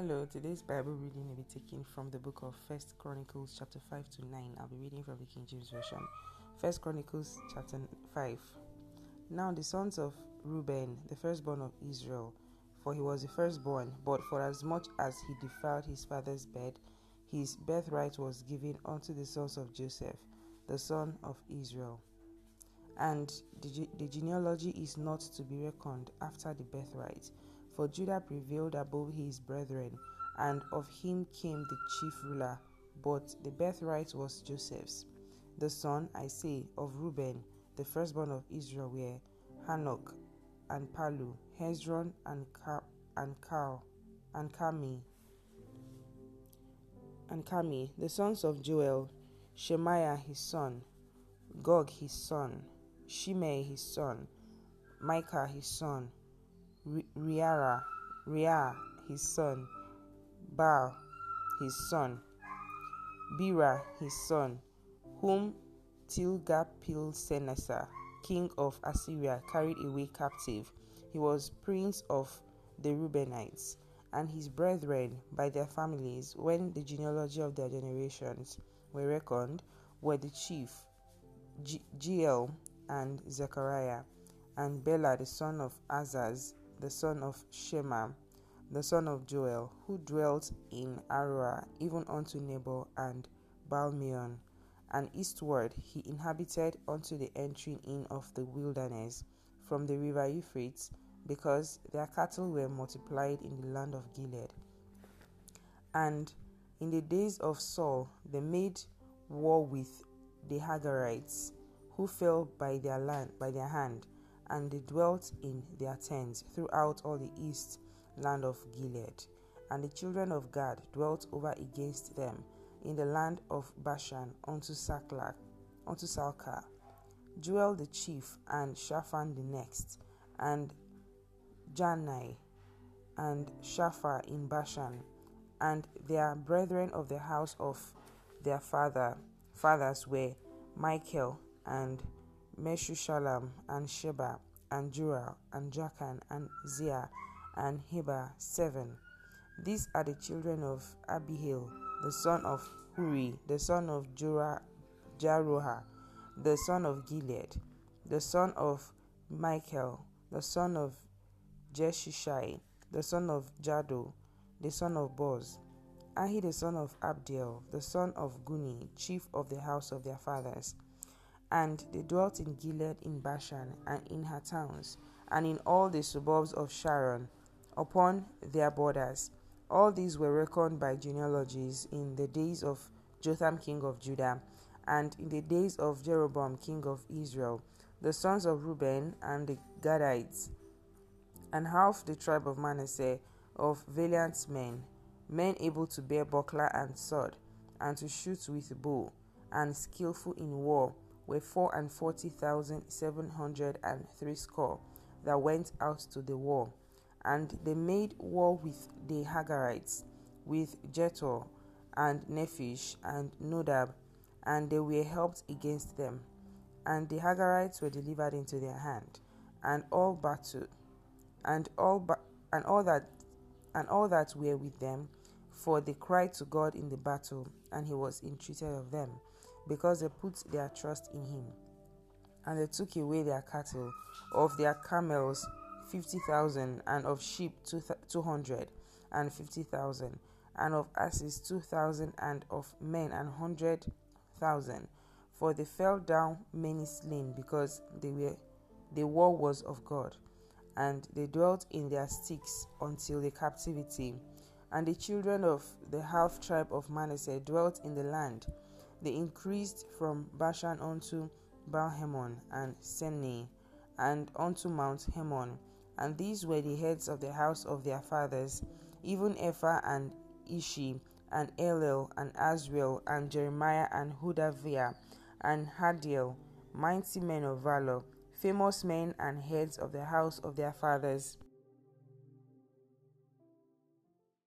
Hello, today's Bible reading will be taken from the book of First Chronicles chapter 5 to 9. I'll be reading from the King James Version. First Chronicles chapter 5. Now the sons of Reuben, the firstborn of Israel, for he was the firstborn, but for as much as he defiled his father's bed, his birthright was given unto the sons of Joseph, the son of Israel. And the, the genealogy is not to be reckoned after the birthright for Judah prevailed above his brethren, and of him came the chief ruler. But the birthright was Joseph's. The son, I say, of Reuben, the firstborn of Israel, were Hanoch and Pallu, Hezron and Ka- and Kal and Carmi. And Carmi, the sons of Joel, Shemaiah his son, Gog his son, Shimei his son, Micah his son, Riara, Ria, his son, Baal, his son, Beerah, his son, whom Tilgathpilneser, king of Assyria, carried away captive. He was prince of the Reubenites, and his brethren by their families, when the genealogy of their generations were reckoned, were the chief, Jeiel and Zechariah, and Bela the son of Azaz, the son of Shema, the son of Joel, who dwelt in Aroer, even unto Nebo and Baalmeon. And eastward he inhabited unto the entering in of the wilderness from the river Euphrates, because their cattle were multiplied in the land of Gilead. And in the days of Saul, they made war with the Hagarites, who fell by their land by their hand and they dwelt in their tents throughout all the east land of Gilead. And the children of Gad dwelt over against them in the land of Bashan unto Saklag, unto Salcah. Joel the chief, and Shapham the next, and Jaanai, and Shaphat in Bashan, and their brethren of the house of their father fathers were Michael and Meshushalam, and Sheba, and Joel, and Jachan, and Zia, and Heber, seven. These are the children of Abihail, the son of Huri, the son of Jorah, Jaroha, the son of Gilead, the son of Michael, the son of Jeshishai, the son of Jahdo, the son of Boz, Ahi the son of Abdiel, the son of Guni, chief of the house of their fathers, and they dwelt in Gilead in Bashan and in her towns, and in all the suburbs of Sharon, upon their borders. All these were reckoned by genealogies in the days of Jotham king of Judah, and in the days of Jeroboam king of Israel, the sons of Reuben and the Gadites, and half the tribe of Manasseh of valiant men, men able to bear buckler and sword, and to shoot with bow, and skillful in war were four and forty thousand seven hundred and three score that went out to the war. And they made war with the Hagarites, with Jetur and Nephish and Nodab, and they were helped against them. And the Hagarites were delivered into their hand, and all battle, and all ba- and all that and all that were with them, for they cried to God in the battle, and he was entreated of them because they put their trust in him. And they took away their cattle, of their camels fifty thousand, and of sheep two hundred and fifty thousand, and of asses two thousand, and of men an hundred thousand. For they fell down many slain, because they were the war was of God, and they dwelt in their sticks until the captivity. And the children of the half tribe of Manasseh dwelt in the land they increased from Bashan unto Baal-Hermon and Seneh, and unto Mount Hermon. And these were the heads of the house of their fathers, even Ephah and Ishi, and Elel, and Azriel, and Jeremiah, and Hudaviah, and Hadiel, mighty men of valor, famous men and heads of the house of their fathers.